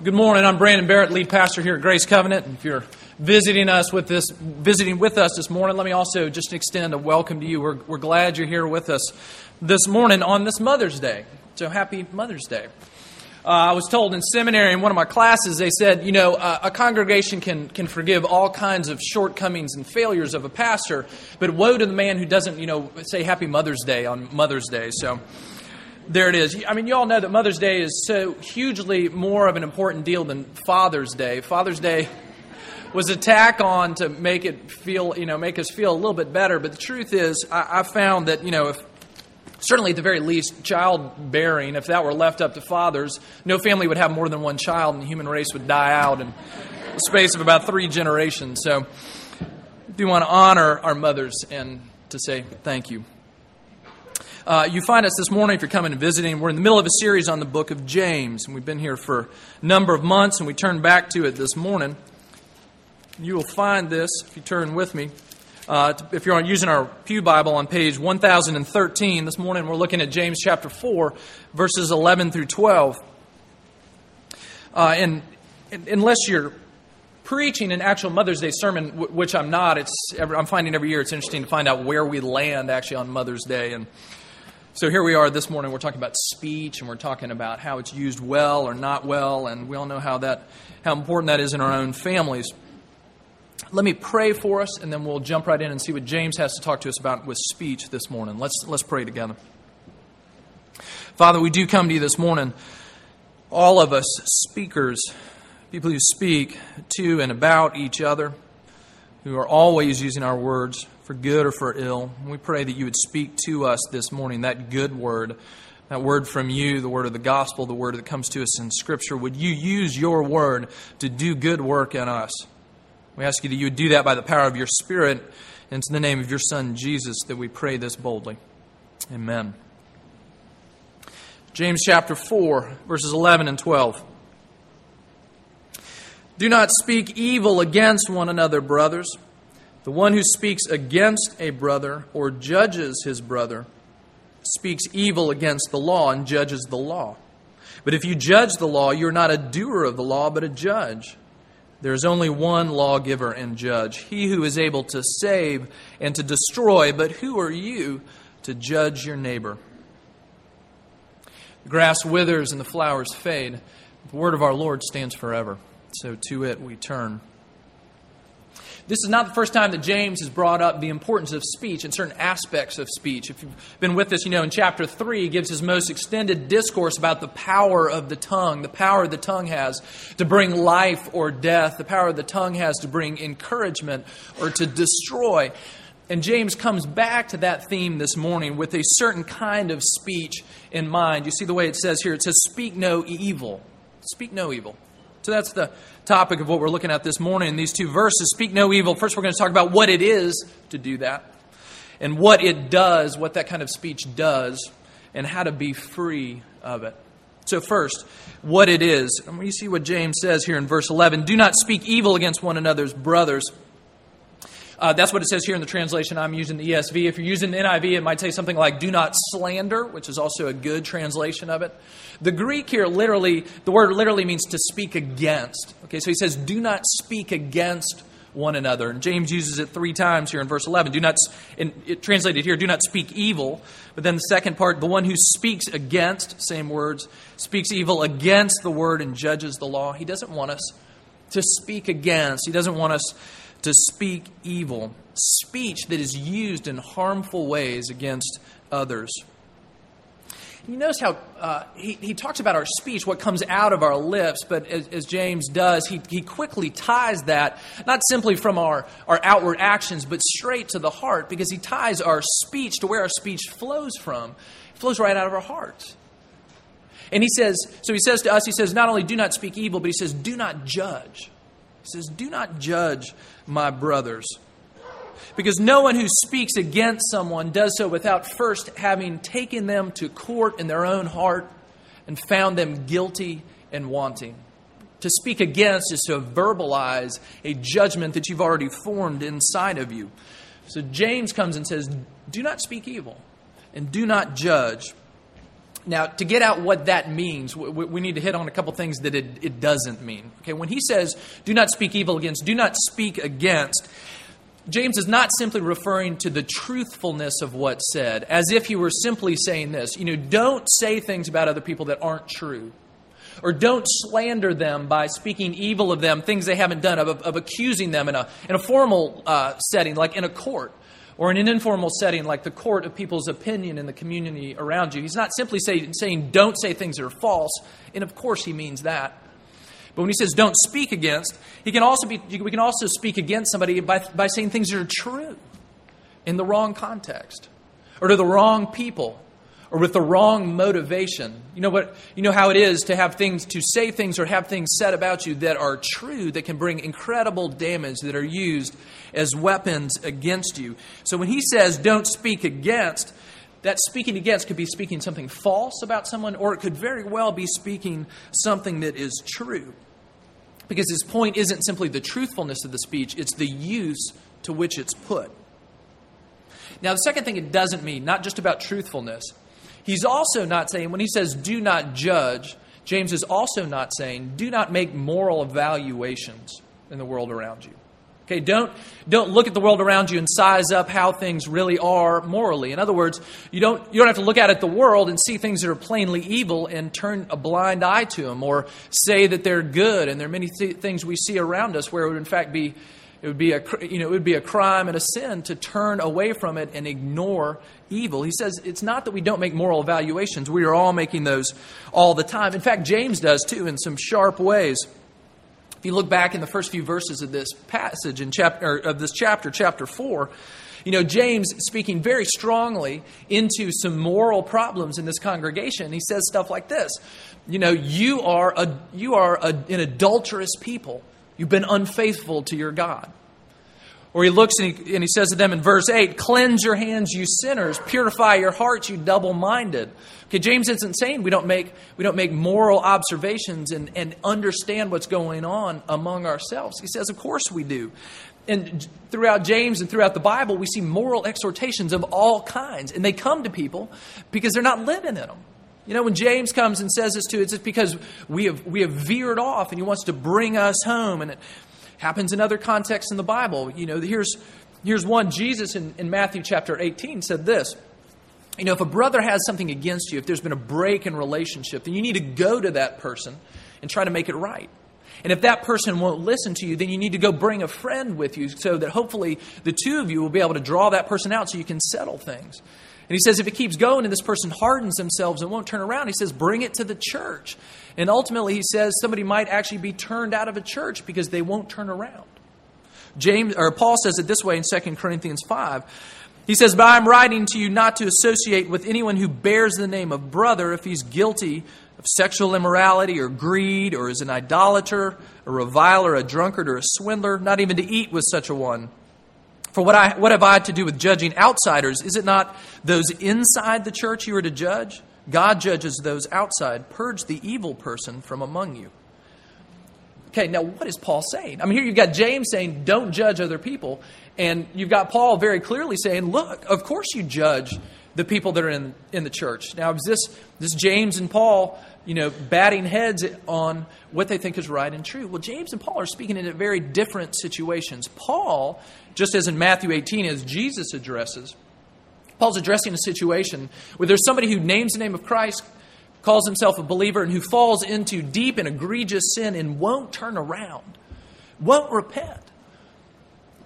Good morning. I'm Brandon Barrett, lead pastor here at Grace Covenant. If you're visiting us with this, visiting with us this morning, let me also just extend a welcome to you. We're, we're glad you're here with us this morning on this Mother's Day. So happy Mother's Day. Uh, I was told in seminary in one of my classes, they said, you know, uh, a congregation can, can forgive all kinds of shortcomings and failures of a pastor, but woe to the man who doesn't, you know, say Happy Mother's Day on Mother's Day. So there it is. I mean, you all know that Mother's Day is so hugely more of an important deal than Father's Day. Father's Day was a tack on to make it feel, you know, make us feel a little bit better. But the truth is, I, I found that, you know, if certainly at the very least, childbearing, if that were left up to fathers, no family would have more than one child, and the human race would die out in the space of about three generations. So, do want to honor our mothers and to say thank you. Uh, you find us this morning if you're coming and visiting. We're in the middle of a series on the book of James, and we've been here for a number of months, and we turn back to it this morning. You will find this if you turn with me. Uh, if you're using our Pew Bible on page 1013, this morning we're looking at James chapter 4, verses 11 through 12. Uh, and, and unless you're preaching an actual Mother's Day sermon, which I'm not, it's, I'm finding every year it's interesting to find out where we land actually on Mother's Day. And so here we are this morning. We're talking about speech, and we're talking about how it's used well or not well, and we all know how that how important that is in our own families. Let me pray for us, and then we'll jump right in and see what James has to talk to us about with speech this morning. Let's let's pray together. Father, we do come to you this morning, all of us speakers, people who speak to and about each other, who are always using our words for good or for ill. We pray that you would speak to us this morning, that good word, that word from you, the word of the gospel, the word that comes to us in Scripture. Would you use your word to do good work in us? We ask you that you would do that by the power of your Spirit. And it's in the name of your Son, Jesus, that we pray this boldly. Amen. James chapter 4, verses 11 and 12. Do not speak evil against one another, brothers. The one who speaks against a brother or judges his brother speaks evil against the law and judges the law. But if you judge the law, you're not a doer of the law, but a judge. There is only one lawgiver and judge, he who is able to save and to destroy. But who are you to judge your neighbor? The grass withers and the flowers fade. The word of our Lord stands forever. So to it we turn. This is not the first time that James has brought up the importance of speech and certain aspects of speech. If you've been with us, you know in chapter 3, he gives his most extended discourse about the power of the tongue, the power the tongue has to bring life or death, the power the tongue has to bring encouragement or to destroy. And James comes back to that theme this morning with a certain kind of speech in mind. You see the way it says here it says, Speak no evil. Speak no evil. So that's the topic of what we're looking at this morning in these two verses. Speak no evil. First, we're going to talk about what it is to do that, and what it does, what that kind of speech does, and how to be free of it. So, first, what it is. And we see what James says here in verse 11 Do not speak evil against one another's brothers. Uh, that's what it says here in the translation I'm using, the ESV. If you're using the NIV, it might say something like, do not slander, which is also a good translation of it. The Greek here literally, the word literally means to speak against. Okay, so he says, do not speak against one another. And James uses it three times here in verse 11. Do not, in, it translated here, do not speak evil. But then the second part, the one who speaks against, same words, speaks evil against the word and judges the law. He doesn't want us to speak against. He doesn't want us to speak evil, speech that is used in harmful ways against others. You notice how uh, he, he talks about our speech, what comes out of our lips, but as, as James does, he, he quickly ties that not simply from our, our outward actions, but straight to the heart, because he ties our speech to where our speech flows from. It flows right out of our heart. And he says, so he says to us, he says, not only do not speak evil, but he says, do not judge. Says, Do not judge my brothers. Because no one who speaks against someone does so without first having taken them to court in their own heart and found them guilty and wanting. To speak against is to verbalize a judgment that you've already formed inside of you. So James comes and says, Do not speak evil and do not judge. Now, to get out what that means, we need to hit on a couple things that it, it, doesn't mean. Okay, when he says, do not speak evil against, do not speak against, James is not simply referring to the truthfulness of what's said, as if he were simply saying this. You know, don't say things about other people that aren't true. Or don't slander them by speaking evil of them, things they haven't done, of, of accusing them in a, in a formal uh, setting, like in a court or in an informal setting like the court of people's opinion in the community around you. He's not simply say, saying, don't say things that are false, and of course he means that. But when he says don't speak against, he can also be, we can also speak against somebody by, by saying things that are true in the wrong context or to the wrong people or with the wrong motivation. You know what you know how it is to have things to say things or have things said about you that are true that can bring incredible damage that are used as weapons against you. So when he says don't speak against, that speaking against could be speaking something false about someone or it could very well be speaking something that is true. Because his point isn't simply the truthfulness of the speech, it's the use to which it's put. Now, the second thing it doesn't mean, not just about truthfulness, He's also not saying, when he says do not judge, James is also not saying do not make moral evaluations in the world around you. Okay, don't, don't look at the world around you and size up how things really are morally. In other words, you don't, you don't have to look out at the world and see things that are plainly evil and turn a blind eye to them or say that they're good. And there are many th- things we see around us where it would, in fact, be it would be a, you know, it would be a crime and a sin to turn away from it and ignore evil. He says it's not that we don't make moral evaluations. We are all making those all the time. In fact, James does too in some sharp ways. If you look back in the first few verses of this passage in chapter of this chapter, chapter 4, you know, James speaking very strongly into some moral problems in this congregation. He says stuff like this. You know, you are a, you are a, an adulterous people. You've been unfaithful to your God. Or he looks and he, and he says to them in verse 8, Cleanse your hands, you sinners. Purify your hearts, you double minded. Okay, James isn't saying we don't make, we don't make moral observations and, and understand what's going on among ourselves. He says, Of course we do. And throughout James and throughout the Bible, we see moral exhortations of all kinds. And they come to people because they're not living in them. You know, when James comes and says this to us, it's because we have, we have veered off and he wants to bring us home. And it happens in other contexts in the Bible. You know, here's, here's one Jesus in, in Matthew chapter 18 said this. You know, if a brother has something against you, if there's been a break in relationship, then you need to go to that person and try to make it right. And if that person won't listen to you, then you need to go bring a friend with you so that hopefully the two of you will be able to draw that person out so you can settle things. And he says if it keeps going and this person hardens themselves and won't turn around, he says bring it to the church. And ultimately, he says somebody might actually be turned out of a church because they won't turn around. James or Paul says it this way in 2 Corinthians 5. He says, But I'm writing to you not to associate with anyone who bears the name of brother if he's guilty of sexual immorality or greed or is an idolater, a reviler, a drunkard, or a swindler, not even to eat with such a one. For what, I, what have I to do with judging outsiders? Is it not those inside the church you are to judge? God judges those outside. Purge the evil person from among you. Okay, now what is Paul saying? I mean, here you've got James saying, don't judge other people. And you've got Paul very clearly saying, look, of course you judge the people that are in, in the church. Now, is this, this James and Paul, you know, batting heads on what they think is right and true? Well, James and Paul are speaking in very different situations. Paul just as in Matthew 18, as Jesus addresses, Paul's addressing a situation where there's somebody who names the name of Christ, calls himself a believer, and who falls into deep and egregious sin and won't turn around, won't repent,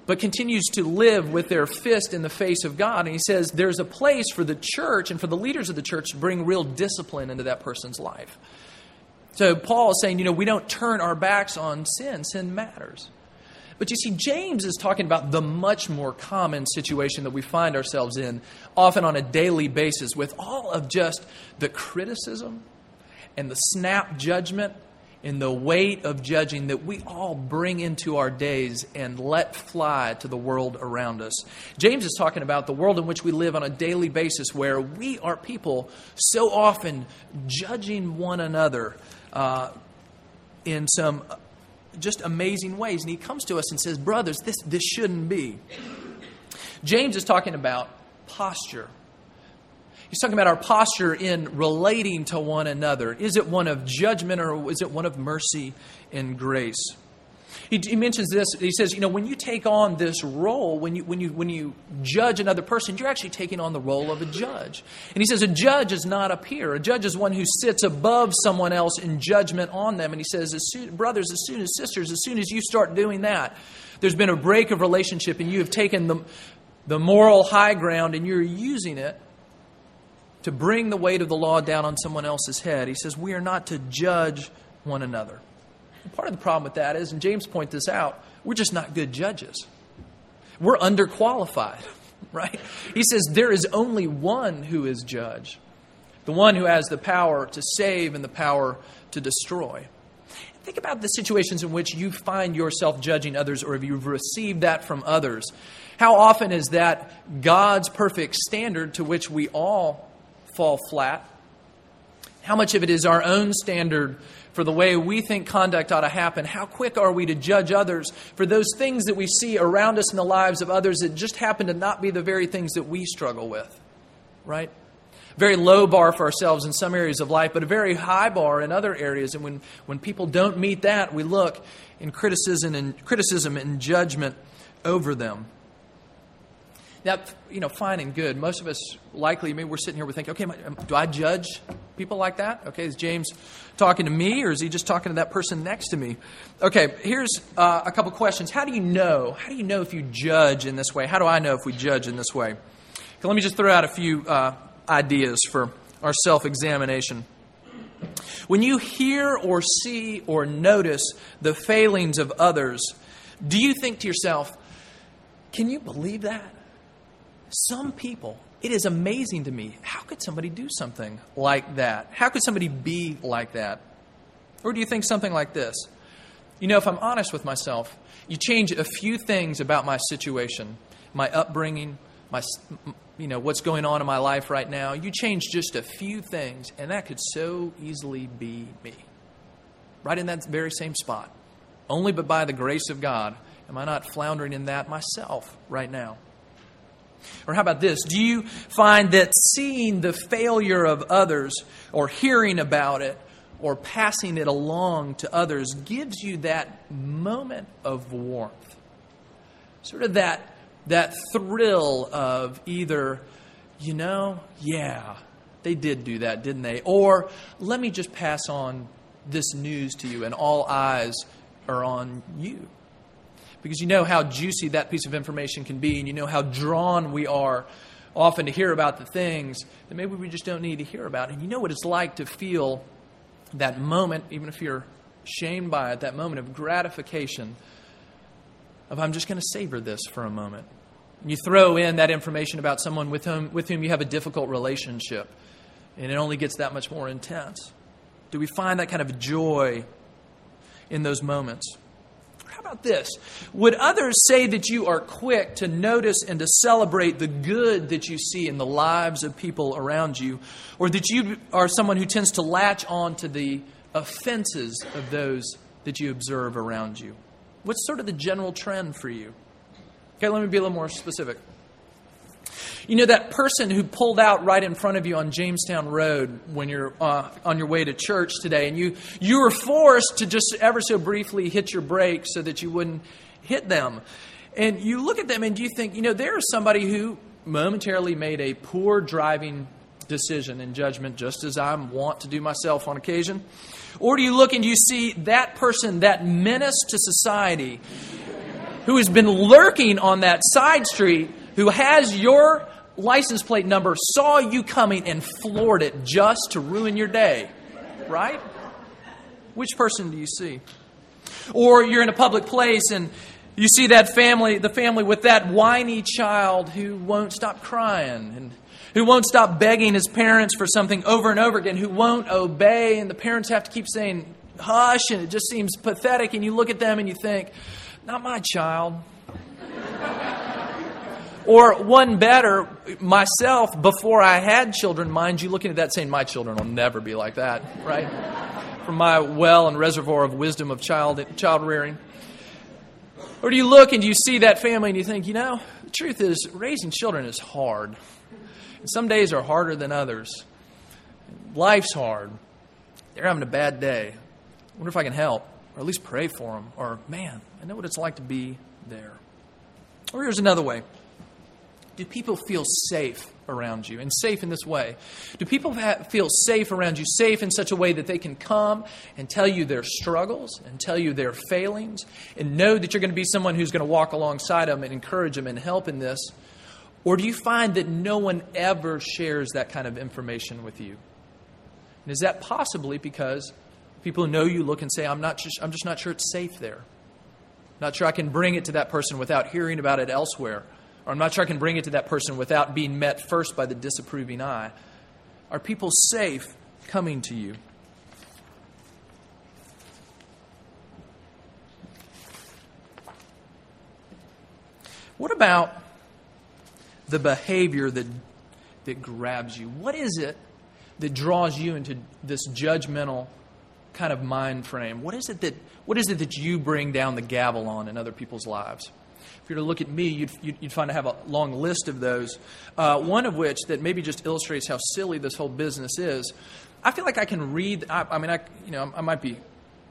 but continues to live with their fist in the face of God. And he says there's a place for the church and for the leaders of the church to bring real discipline into that person's life. So Paul is saying, you know, we don't turn our backs on sin. Sin matters. But you see, James is talking about the much more common situation that we find ourselves in, often on a daily basis, with all of just the criticism and the snap judgment and the weight of judging that we all bring into our days and let fly to the world around us. James is talking about the world in which we live on a daily basis, where we are people so often judging one another uh, in some just amazing ways. And he comes to us and says, Brothers, this, this shouldn't be. James is talking about posture. He's talking about our posture in relating to one another. Is it one of judgment or is it one of mercy and grace? He, he, mentions this. He says, you know, when you take on this role, when you, when, you, when you judge another person, you're actually taking on the role of a judge. And he says, a judge is not a peer. A judge is one who sits above someone else in judgment on them. And he says, as soon, brothers, as soon as sisters, as soon as you start doing that, there's been a break of relationship and you have taken the, the moral high ground and you're using it to bring the weight of the law down on someone else's head. He says, we are not to judge one another. And part of the problem with that is, and James points this out, we're just not good judges. We're underqualified, right? He says there is only one who is judge, the one who has the power to save and the power to destroy. Think about the situations in which you find yourself judging others or if you've received that from others. How often is that God's perfect standard to which we all fall flat? How much of it is our own standard for the way we think conduct ought to happen? How quick are we to judge others for those things that we see around us in the lives of others that just happen to not be the very things that we struggle with? Right? Very low bar for ourselves in some areas of life, but a very high bar in other areas. And when, when people don't meet that, we look in criticism and criticism and judgment over them. Now, you know, fine and good. Most of us likely, maybe we're sitting here, we think, okay, do I judge people like that? Okay, is James talking to me or is he just talking to that person next to me? Okay, here's uh, a couple questions. How do you know? How do you know if you judge in this way? How do I know if we judge in this way? Okay, let me just throw out a few uh, ideas for our self examination. When you hear or see or notice the failings of others, do you think to yourself, can you believe that? Some people, it is amazing to me. How could somebody do something like that? How could somebody be like that? Or do you think something like this? You know, if I'm honest with myself, you change a few things about my situation, my upbringing, my, you know, what's going on in my life right now. You change just a few things, and that could so easily be me. Right in that very same spot. Only but by the grace of God am I not floundering in that myself right now. Or how about this? Do you find that seeing the failure of others or hearing about it or passing it along to others gives you that moment of warmth? Sort of that, that thrill of either, you know, yeah, they did do that, didn't they? Or let me just pass on this news to you, and all eyes are on you because you know how juicy that piece of information can be, and you know how drawn we are often to hear about the things that maybe we just don't need to hear about. And you know what it's like to feel that moment, even if you're shamed by it, that moment of gratification of I'm just going to savor this for a moment. And you throw in that information about someone with whom, with whom you have a difficult relationship, and it only gets that much more intense. Do we find that kind of joy in those moments? About this? Would others say that you are quick to notice and to celebrate the good that you see in the lives of people around you? Or that you are someone who tends to latch on to the offenses of those that you observe around you? What's sort of the general trend for you? Okay, let me be a little more specific. You know that person who pulled out right in front of you on Jamestown Road when you're uh, on your way to church today, and you, you were forced to just ever so briefly hit your brakes so that you wouldn't hit them. And you look at them and you think, you know, there's somebody who momentarily made a poor driving decision and judgment, just as I want to do myself on occasion? Or do you look and you see that person, that menace to society, who has been lurking on that side street, who has your license plate number saw you coming and floored it just to ruin your day, right? Which person do you see? Or you're in a public place and you see that family, the family with that whiny child who won't stop crying and who won't stop begging his parents for something over and over again, who won't obey, and the parents have to keep saying, hush, and it just seems pathetic. And you look at them and you think, not my child. Or one better, myself, before I had children, mind you, looking at that saying, my children will never be like that, right? From my well and reservoir of wisdom of child, child rearing. Or do you look and you see that family and you think, you know, the truth is, raising children is hard. Some days are harder than others. Life's hard. They're having a bad day. I wonder if I can help, or at least pray for them. Or, man, I know what it's like to be there. Or here's another way Do people feel safe around you? And safe in this way. Do people feel safe around you, safe in such a way that they can come and tell you their struggles and tell you their failings and know that you're going to be someone who's going to walk alongside them and encourage them and help in this? Or do you find that no one ever shares that kind of information with you? And is that possibly because people who know you look and say, I'm, not just, I'm just not sure it's safe there? Not sure I can bring it to that person without hearing about it elsewhere. Or I'm not sure I can bring it to that person without being met first by the disapproving eye. Are people safe coming to you? What about the behavior that, that grabs you? What is it that draws you into this judgmental kind of mind frame? What is it that, what is it that you bring down the gavel on in other people's lives? If you were to look at me, you'd, you'd, you'd find I have a long list of those. Uh, one of which that maybe just illustrates how silly this whole business is. I feel like I can read. I, I mean, I you know I might be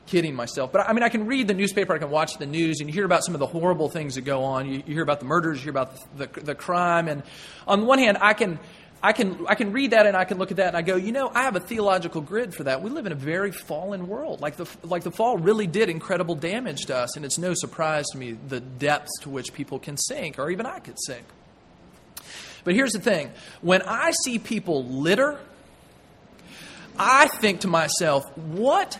kidding myself, but I mean I can read the newspaper, I can watch the news, and you hear about some of the horrible things that go on. You, you hear about the murders, you hear about the, the, the crime, and on the one hand, I can I can, I can read that and I can look at that and I go, you know, I have a theological grid for that. We live in a very fallen world. Like the, like the fall really did incredible damage to us, and it's no surprise to me the depths to which people can sink, or even I could sink. But here's the thing when I see people litter, I think to myself, what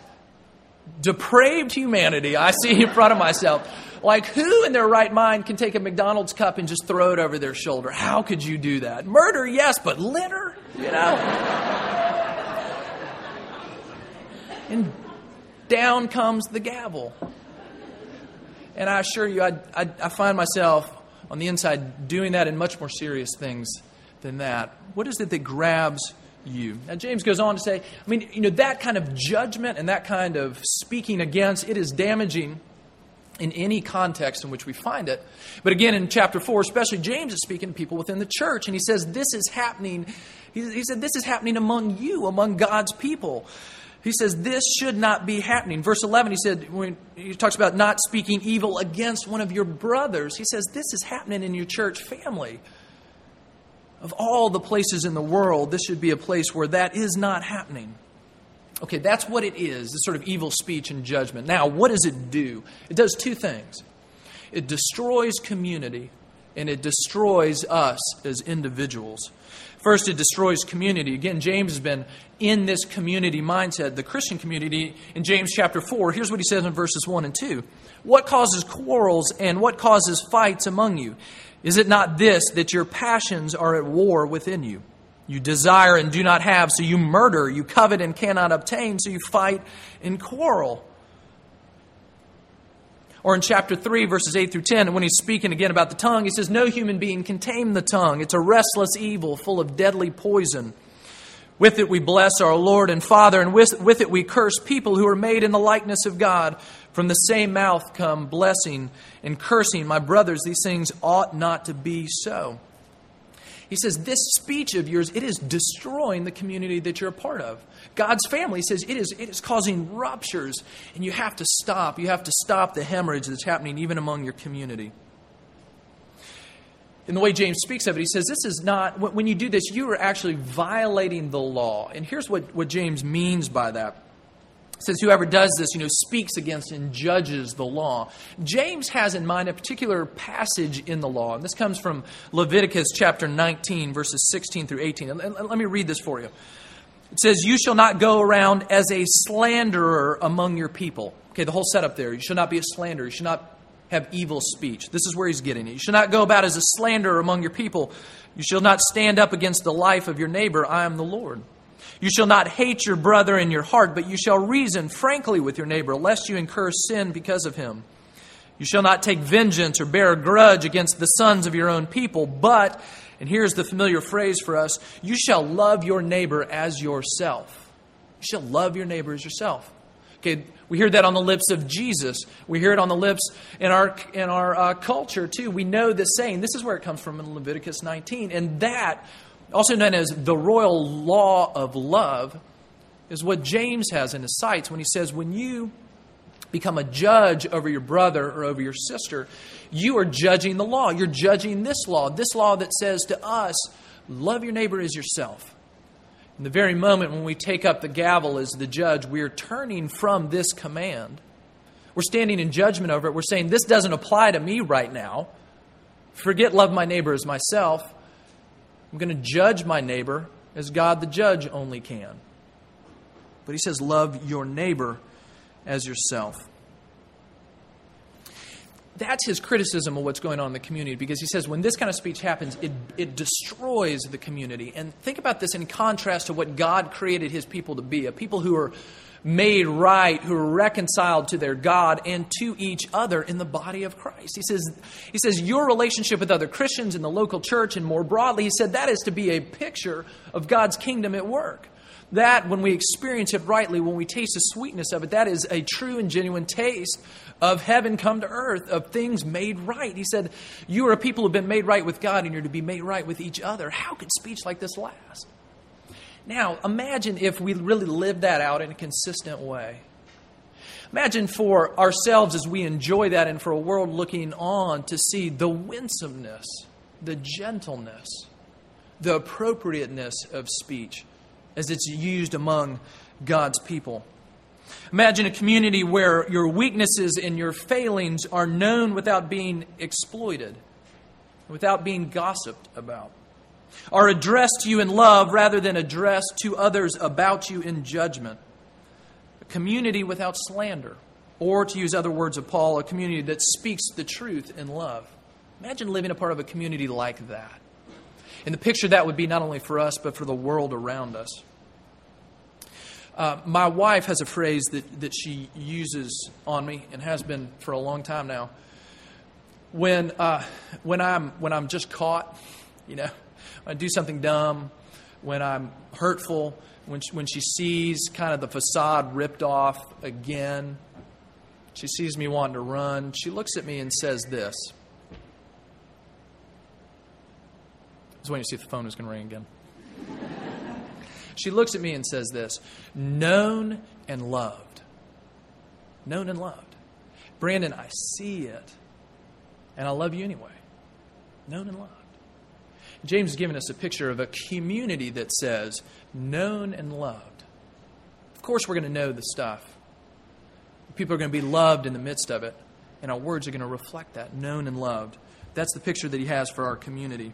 depraved humanity I see in front of myself. Like, who in their right mind can take a McDonald's cup and just throw it over their shoulder? How could you do that? Murder, yes, but litter? You know? and down comes the gavel. And I assure you, I, I, I, find myself on the inside doing that in much more serious things than that. What is it that grabs you? Now, James goes on to say, I mean, you know, that kind of judgment and that kind of speaking against, it is damaging in any context in which we find it. But again, in chapter 4, especially, James is speaking to people within the church, and he says, This is happening. He, he said, This is happening among you, among God's people. He says, This should not be happening. Verse 11, he said, when he talks about not speaking evil against one of your brothers, he says, This is happening in your church family. Of all the places in the world, this should be a place where that is not happening. Okay, that's what it is, this sort of evil speech and judgment. Now, what does it do? It does two things it destroys community and it destroys us as individuals. First, it destroys community. Again, James has been in this community mindset, the Christian community, in James chapter 4. Here's what he says in verses 1 and 2 What causes quarrels and what causes fights among you? Is it not this, that your passions are at war within you? You desire and do not have, so you murder. You covet and cannot obtain, so you fight and quarrel. Or in chapter 3, verses 8 through 10, when he's speaking again about the tongue, he says, No human being can tame the tongue. It's a restless evil full of deadly poison. With it we bless our Lord and Father, and with, with it we curse people who are made in the likeness of God. From the same mouth come blessing and cursing. My brothers, these things ought not to be so. He says, This speech of yours, it is destroying the community that you're a part of. God's family says it is, it is causing ruptures, and you have to stop. You have to stop the hemorrhage that's happening even among your community. In the way James speaks of it, he says, This is not, when you do this, you are actually violating the law. And here's what, what James means by that says whoever does this, you know, speaks against and judges the law. James has in mind a particular passage in the law, and this comes from Leviticus chapter 19, verses 16 through 18. And let me read this for you. It says, You shall not go around as a slanderer among your people. Okay, the whole setup there. You should not be a slanderer. You should not have evil speech. This is where he's getting it. You should not go about as a slanderer among your people. You shall not stand up against the life of your neighbor. I am the Lord. You shall not hate your brother in your heart, but you shall reason frankly with your neighbor, lest you incur sin because of him. You shall not take vengeance or bear a grudge against the sons of your own people, but, and here's the familiar phrase for us, you shall love your neighbor as yourself. You shall love your neighbor as yourself. Okay, we hear that on the lips of Jesus. We hear it on the lips in our in our uh, culture too. We know this saying. This is where it comes from in Leviticus 19, and that also known as the royal law of love, is what James has in his sights when he says, when you become a judge over your brother or over your sister, you are judging the law. You're judging this law, this law that says to us, love your neighbor as yourself. In the very moment when we take up the gavel as the judge, we are turning from this command. We're standing in judgment over it. We're saying, This doesn't apply to me right now. Forget love my neighbor as myself. I'm going to judge my neighbor as God the judge only can. But he says, Love your neighbor as yourself. That's his criticism of what's going on in the community because he says when this kind of speech happens, it, it destroys the community. And think about this in contrast to what God created his people to be a people who are made right, who are reconciled to their God and to each other in the body of Christ. He says, he says, Your relationship with other Christians in the local church and more broadly, he said, that is to be a picture of God's kingdom at work. That, when we experience it rightly, when we taste the sweetness of it, that is a true and genuine taste of heaven come to earth, of things made right. He said, You are a people who have been made right with God, and you're to be made right with each other. How could speech like this last? Now, imagine if we really lived that out in a consistent way. Imagine for ourselves as we enjoy that, and for a world looking on to see the winsomeness, the gentleness, the appropriateness of speech as it's used among God's people. Imagine a community where your weaknesses and your failings are known without being exploited, without being gossiped about, are addressed to you in love rather than addressed to others about you in judgment. A community without slander, or to use other words of Paul, a community that speaks the truth in love. Imagine living a part of a community like that. And the picture that would be not only for us, but for the world around us. Uh, my wife has a phrase that, that she uses on me and has been for a long time now. When, uh, when, I'm, when I'm just caught, you know, I do something dumb, when I'm hurtful, when she, when she sees kind of the facade ripped off again, she sees me wanting to run, she looks at me and says this. I was waiting to see if the phone was going to ring again. she looks at me and says this known and loved. Known and loved. Brandon, I see it, and I love you anyway. Known and loved. James has given us a picture of a community that says, known and loved. Of course, we're going to know the stuff. People are going to be loved in the midst of it, and our words are going to reflect that, known and loved. That's the picture that he has for our community.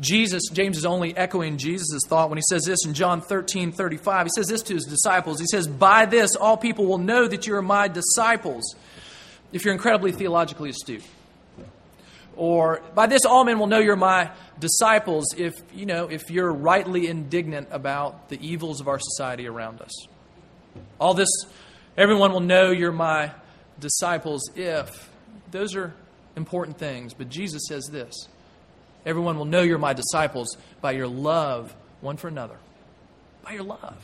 Jesus, James is only echoing Jesus' thought when he says this in John 13 35. He says this to his disciples. He says, By this, all people will know that you are my disciples, if you're incredibly theologically astute. Or, by this, all men will know you're my disciples if, you know, if you're rightly indignant about the evils of our society around us. All this, everyone will know you're my disciples if. Those are important things. But Jesus says this Everyone will know you're my disciples by your love one for another. By your love.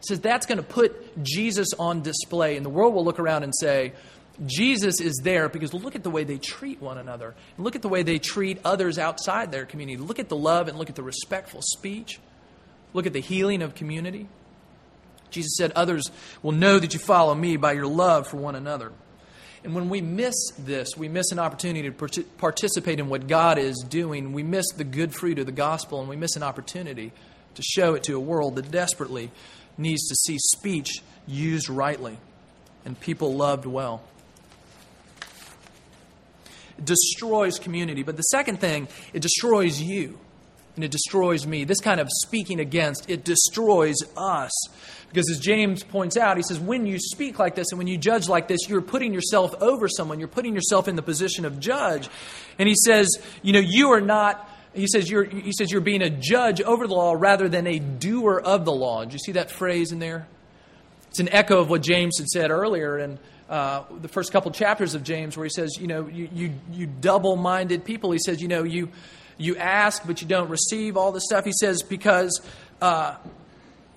Says that's going to put Jesus on display, and the world will look around and say, Jesus is there because look at the way they treat one another. Look at the way they treat others outside their community. Look at the love and look at the respectful speech. Look at the healing of community. Jesus said, Others will know that you follow me by your love for one another. And when we miss this, we miss an opportunity to participate in what God is doing. We miss the good fruit of the gospel, and we miss an opportunity to show it to a world that desperately needs to see speech used rightly and people loved well. Destroys community. But the second thing, it destroys you and it destroys me. This kind of speaking against, it destroys us. Because as James points out, he says, when you speak like this and when you judge like this, you're putting yourself over someone. You're putting yourself in the position of judge. And he says, you know, you are not. He says, you're, he says you're being a judge over the law rather than a doer of the law. Do you see that phrase in there? It's an echo of what James had said earlier in uh, the first couple chapters of James, where he says, you know, you, you, you double minded people. He says, you know, you, you ask, but you don't receive all this stuff. He says, because uh,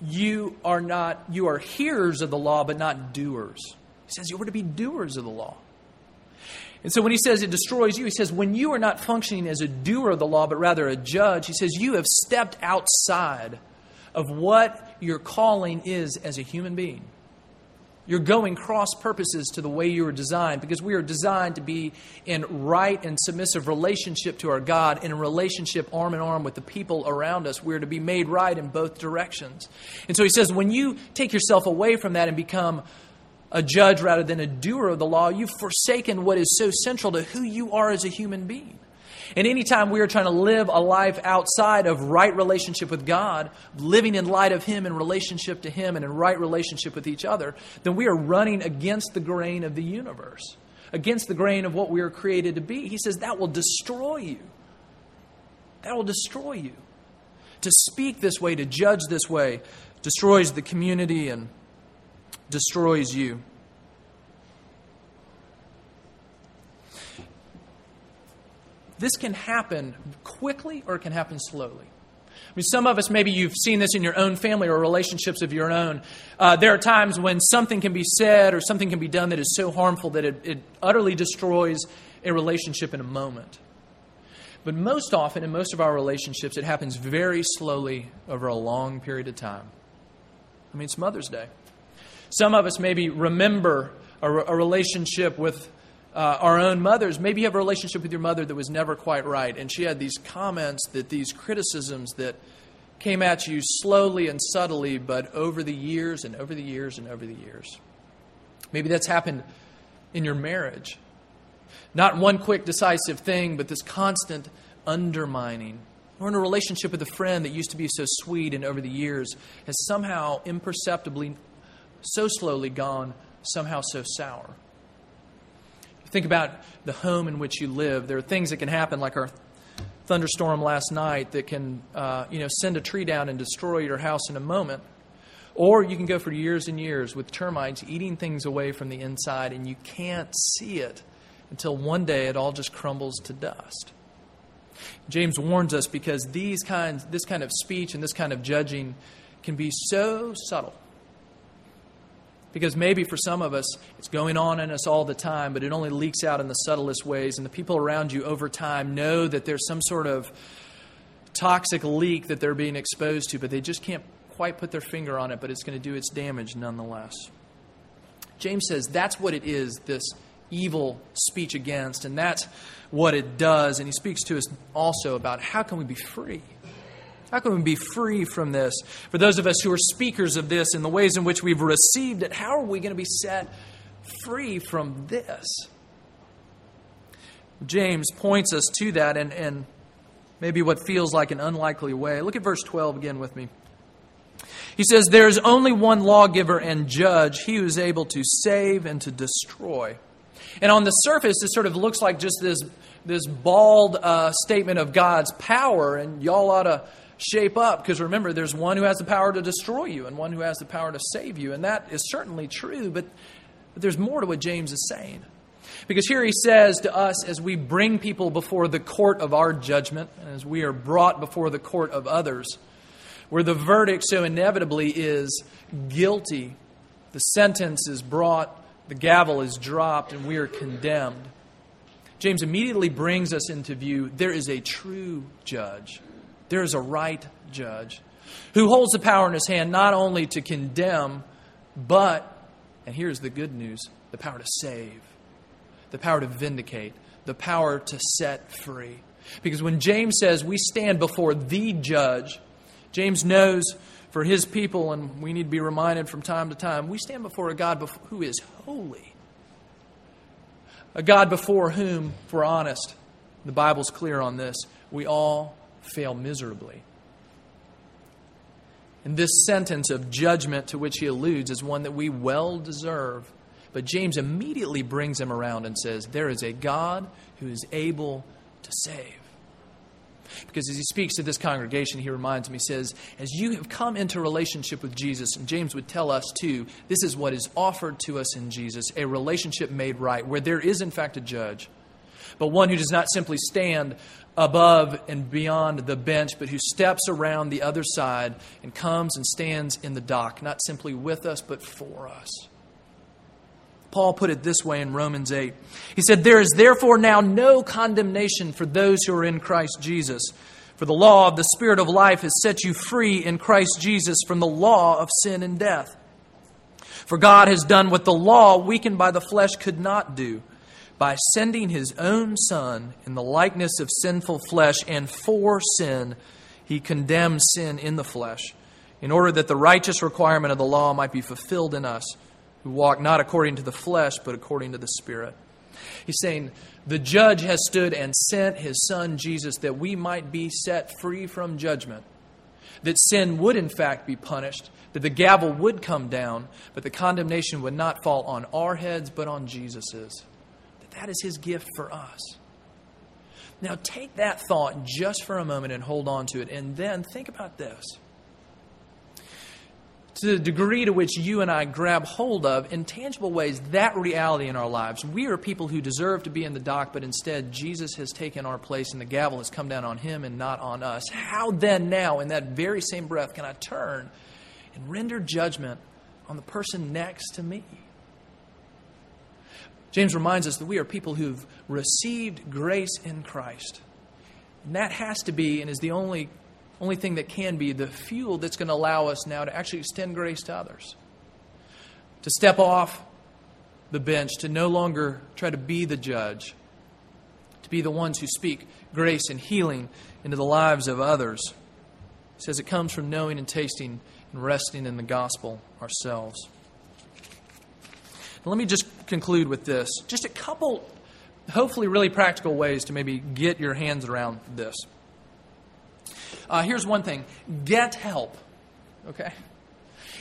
you are not, you are hearers of the law, but not doers. He says, you were to be doers of the law. And so when he says it destroys you, he says, when you are not functioning as a doer of the law, but rather a judge, he says, you have stepped outside of what your calling is as a human being. You're going cross purposes to the way you were designed because we are designed to be in right and submissive relationship to our God, in a relationship arm in arm with the people around us. We're to be made right in both directions. And so he says, when you take yourself away from that and become a judge rather than a doer of the law, you've forsaken what is so central to who you are as a human being. And anytime we are trying to live a life outside of right relationship with God, living in light of Him in relationship to Him and in right relationship with each other, then we are running against the grain of the universe, against the grain of what we are created to be. He says that will destroy you. That will destroy you. To speak this way, to judge this way, destroys the community and destroys you. This can happen quickly or it can happen slowly. I mean, some of us, maybe you've seen this in your own family or relationships of your own. Uh, there are times when something can be said or something can be done that is so harmful that it, it utterly destroys a relationship in a moment. But most often, in most of our relationships, it happens very slowly over a long period of time. I mean, it's Mother's Day. Some of us maybe remember a, a relationship with uh, our own mothers. Maybe you have a relationship with your mother that was never quite right, and she had these comments, that these criticisms that came at you slowly and subtly, but over the years and over the years and over the years. Maybe that's happened in your marriage. Not one quick, decisive thing, but this constant undermining. Or in a relationship with a friend that used to be so sweet and over the years has somehow imperceptibly, so slowly gone, somehow so sour. Think about the home in which you live. There are things that can happen, like our thunderstorm last night, that can uh, you know, send a tree down and destroy your house in a moment. Or you can go for years and years with termites eating things away from the inside, and you can't see it until one day it all just crumbles to dust. James warns us because these kinds, this kind of speech and this kind of judging can be so subtle because maybe for some of us, it's going on in us all the time, but it only leaks out in the subtlest ways. And the people around you over time know that there's some sort of toxic leak that they're being exposed to, but they just can't quite put their finger on it, but it's going to do its damage nonetheless. James says that's what it is, this evil speech against, and that's what it does. And he speaks to us also about how can we be free? How can we be free from this? For those of us who are speakers of this and the ways in which we've received it, how are we going to be set free from this? James points us to that in, in maybe what feels like an unlikely way. Look at verse 12 again with me. He says, There is only one lawgiver and judge, he who is able to save and to destroy. And on the surface, it sort of looks like just this, this bald uh, statement of God's power, and y'all ought to shape up because remember, there's one who has the power to destroy you and one who has the power to save you. And that is certainly true, but, but there's more to what James is saying. Because here he says to us, as we bring people before the court of our judgment, as we are brought before the court of others, where the verdict so inevitably is guilty, the sentence is brought, the gavel is dropped, and we are condemned. James immediately brings us into view there is a true judge there is a right judge who holds the power in his hand not only to condemn, but, and here's the good news the power to save, the power to vindicate, the power to set free. Because when James says we stand before the judge, James knows for his people, and we need to be reminded from time to time, we stand before a God who is holy. A God before whom, if we're honest, the Bible's clear on this, we all fail miserably. And this sentence of judgment to which he alludes is one that we well deserve. But James immediately brings him around and says, There is a God who is able to save. Because as he speaks to this congregation, he reminds me, he says, As you have come into relationship with Jesus, and James would tell us too, this is what is offered to us in Jesus a relationship made right, where there is in fact a judge, but one who does not simply stand above and beyond the bench, but who steps around the other side and comes and stands in the dock, not simply with us, but for us. Paul put it this way in Romans 8. He said, There is therefore now no condemnation for those who are in Christ Jesus. For the law of the Spirit of life has set you free in Christ Jesus from the law of sin and death. For God has done what the law, weakened by the flesh, could not do by sending his own Son in the likeness of sinful flesh, and for sin, he condemned sin in the flesh, in order that the righteous requirement of the law might be fulfilled in us, who walk not according to the flesh, but according to the Spirit. He's saying, The judge has stood and sent his son Jesus that we might be set free from judgment. That sin would, in fact, be punished, that the gavel would come down, but the condemnation would not fall on our heads, but on Jesus's. That is his gift for us. Now, take that thought just for a moment and hold on to it, and then think about this to the degree to which you and I grab hold of, in tangible ways, that reality in our lives. We are people who deserve to be in the dock, but instead Jesus has taken our place and the gavel has come down on him and not on us. How then, now, in that very same breath, can I turn and render judgment on the person next to me? James reminds us that we are people who've received grace in Christ. And that has to be and is the only only thing that can be the fuel that's going to allow us now to actually extend grace to others. To step off the bench, to no longer try to be the judge, to be the ones who speak grace and healing into the lives of others. He says it comes from knowing and tasting and resting in the gospel ourselves. Let me just conclude with this. Just a couple, hopefully, really practical ways to maybe get your hands around this. Uh, here's one thing get help, okay?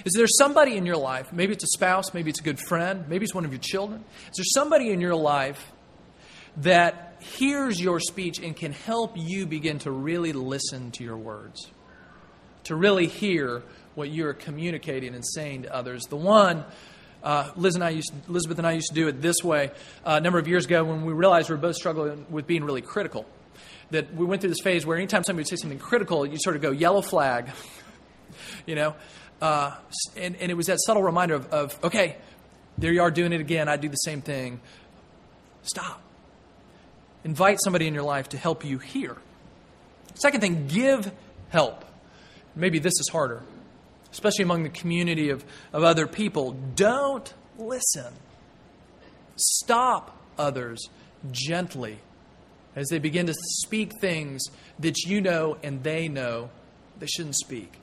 Is there somebody in your life, maybe it's a spouse, maybe it's a good friend, maybe it's one of your children? Is there somebody in your life that hears your speech and can help you begin to really listen to your words? To really hear what you're communicating and saying to others? The one uh, Liz and I used, Elizabeth and I used to do it this way uh, a number of years ago when we realized we were both struggling with being really critical that we went through this phase where anytime somebody would say something critical, you sort of go, yellow flag, you know? Uh, and, and it was that subtle reminder of, of, okay, there you are doing it again. I do the same thing. Stop. Invite somebody in your life to help you hear. Second thing, give help. Maybe this is harder, especially among the community of, of other people. Don't listen. Stop others gently as they begin to speak things that you know and they know they shouldn't speak.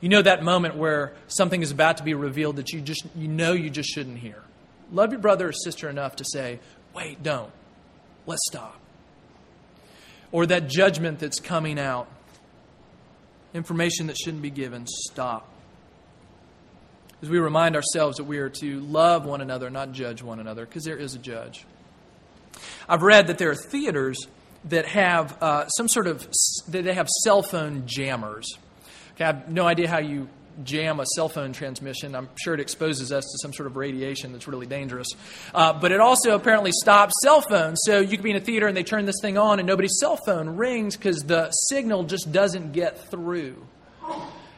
You know that moment where something is about to be revealed that you just you know you just shouldn't hear. Love your brother or sister enough to say, "Wait, don't. Let's stop." Or that judgment that's coming out, information that shouldn't be given, stop. As we remind ourselves that we are to love one another, not judge one another, because there is a judge. I've read that there are theaters that have uh, some sort of that they have cell phone jammers. Okay, I have no idea how you jam a cell phone transmission. I'm sure it exposes us to some sort of radiation that's really dangerous. Uh, but it also apparently stops cell phones. So you could be in a theater and they turn this thing on and nobody's cell phone rings because the signal just doesn't get through.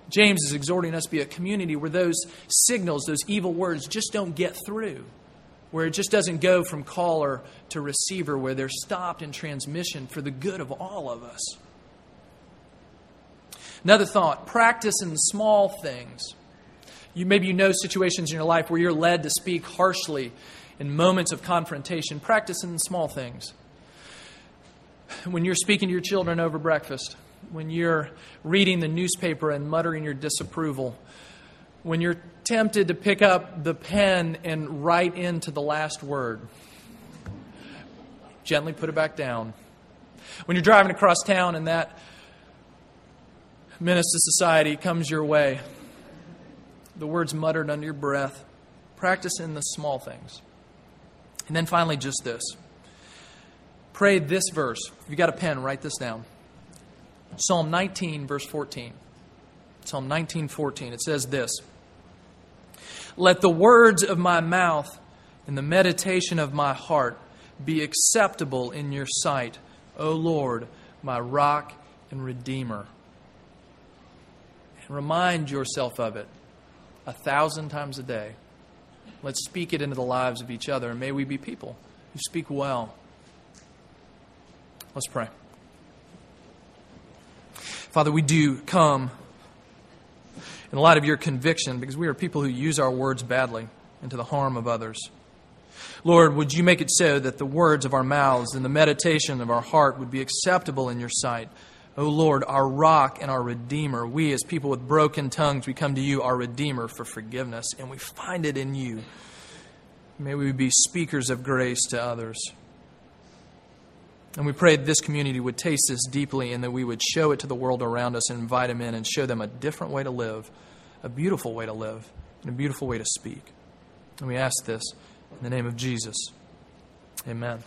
James is exhorting us to be a community where those signals, those evil words, just don't get through where it just doesn't go from caller to receiver, where they're stopped in transmission for the good of all of us. Another thought practice in small things. You, maybe you know situations in your life where you're led to speak harshly in moments of confrontation. Practice in small things. When you're speaking to your children over breakfast, when you're reading the newspaper and muttering your disapproval, when you're tempted to pick up the pen and write into the last word, gently put it back down. When you're driving across town and that menace to society comes your way, the words muttered under your breath, practice in the small things. And then finally, just this. Pray this verse. If you got a pen, write this down. Psalm 19, verse 14. Psalm 19, 14. It says this. Let the words of my mouth and the meditation of my heart be acceptable in your sight, O Lord, my rock and redeemer. Remind yourself of it a thousand times a day. Let's speak it into the lives of each other, and may we be people who speak well. Let's pray. Father, we do come in light of your conviction because we are people who use our words badly and to the harm of others. Lord, would you make it so that the words of our mouths and the meditation of our heart would be acceptable in your sight? O Lord, our rock and our redeemer. We, as people with broken tongues, we come to you, our redeemer, for forgiveness, and we find it in you. May we be speakers of grace to others. And we pray that this community would taste this deeply and that we would show it to the world around us and invite them in and show them a different way to live, a beautiful way to live, and a beautiful way to speak. And we ask this in the name of Jesus. Amen.